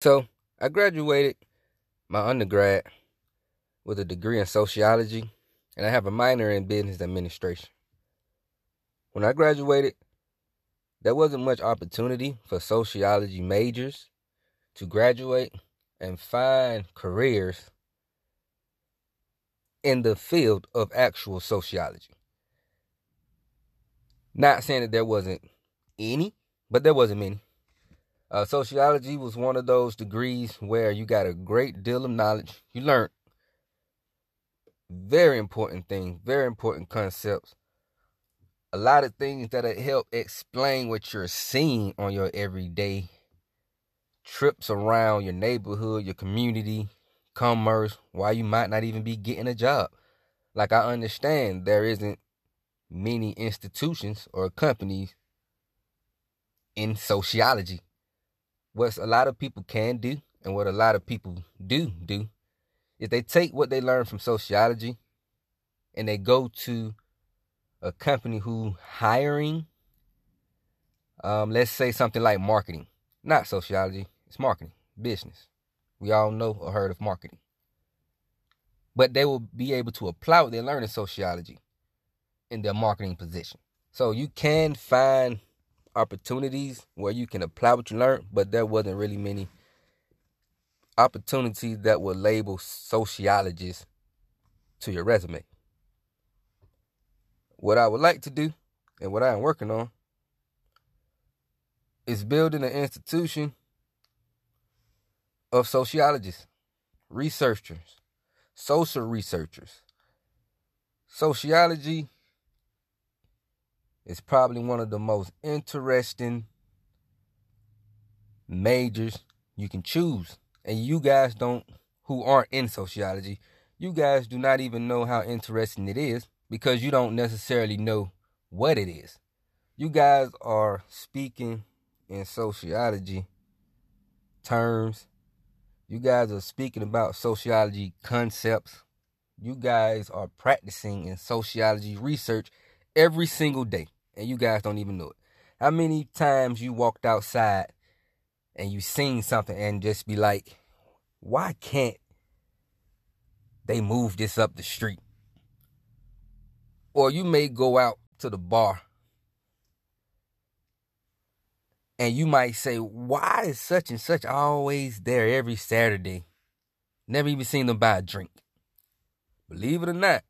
So I graduated my undergrad with a degree in sociology, and I have a minor in business administration. When I graduated, there wasn't much opportunity for sociology majors to graduate and find careers in the field of actual sociology. Not saying that there wasn't any, but there wasn't many. Uh, sociology was one of those degrees where you got a great deal of knowledge. You learned very important things, very important concepts. A lot of things that help explain what you're seeing on your everyday trips around your neighborhood, your community, commerce, why you might not even be getting a job. Like I understand there isn't many institutions or companies in sociology. What a lot of people can do and what a lot of people do do is they take what they learn from sociology and they go to a company who hiring um, let's say something like marketing. Not sociology it's marketing business. We all know or heard of marketing. But they will be able to apply what they learn in sociology in their marketing position. So you can find opportunities where you can apply what you learned, but there wasn't really many opportunities that would label sociologists to your resume. What I would like to do and what I am working on is building an institution of sociologists, researchers, social researchers. Sociology is probably one of the most interesting majors you can choose. And you guys don't, who aren't in sociology, you guys do not even know how interesting it is because you don't necessarily know what it is. You guys are speaking in sociology terms. You guys are speaking about sociology concepts. You guys are practicing in sociology research every single day and you guys don't even know it. How many times you walked outside and you seen something and just be like, why can't they move this up the street? Or you may go out to the bar and you might say, why is such and such always there every Saturday? Never even seen them buy a drink. Believe it or not,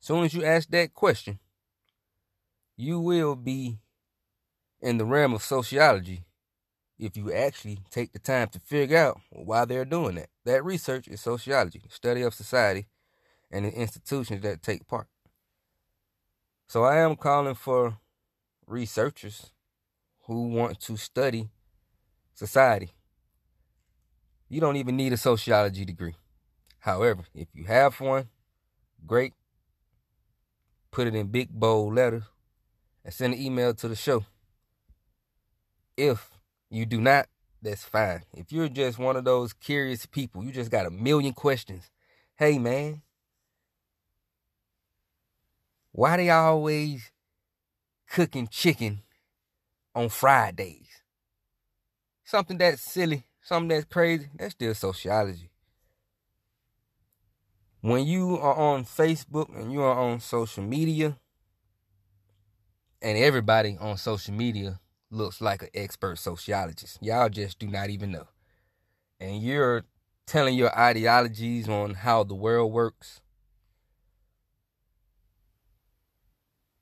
soon as you ask that question, you will be in the realm of sociology if you actually take the time to figure out why they're doing that. That research is sociology, study of society and the institutions that take part. So I am calling for researchers who want to study society. You don't even need a sociology degree. However, if you have one, great. Put it in big bold letters and send an email to the show. If you do not, that's fine. If you're just one of those curious people, you just got a million questions. Hey man, why they always cooking chicken on Fridays? Something that's silly, something that's crazy, that's still sociology. When you are on Facebook and you are on social media, and everybody on social media looks like an expert sociologist. Y'all just do not even know. And you're telling your ideologies on how the world works,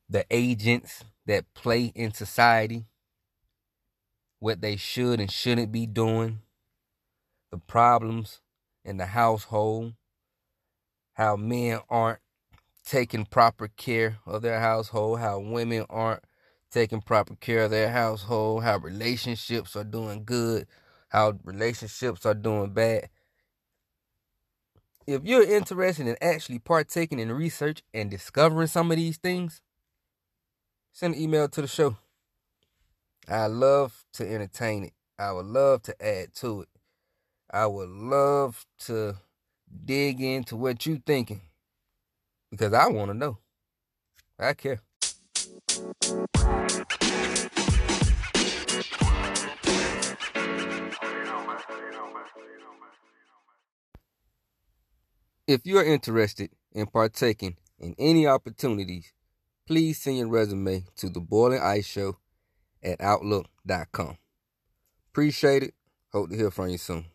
the agents that play in society, what they should and shouldn't be doing, the problems in the household, how men aren't taking proper care of their household, how women aren't taking proper care of their household, how relationships are doing good, how relationships are doing bad. If you're interested in actually partaking in research and discovering some of these things, send an email to the show. I love to entertain it. I would love to add to it. I would love to dig into what you're thinking because I want to know. I care. If you are interested in partaking in any opportunities, please send your resume to the Boiling Ice Show at Outlook.com. Appreciate it. Hope to hear from you soon.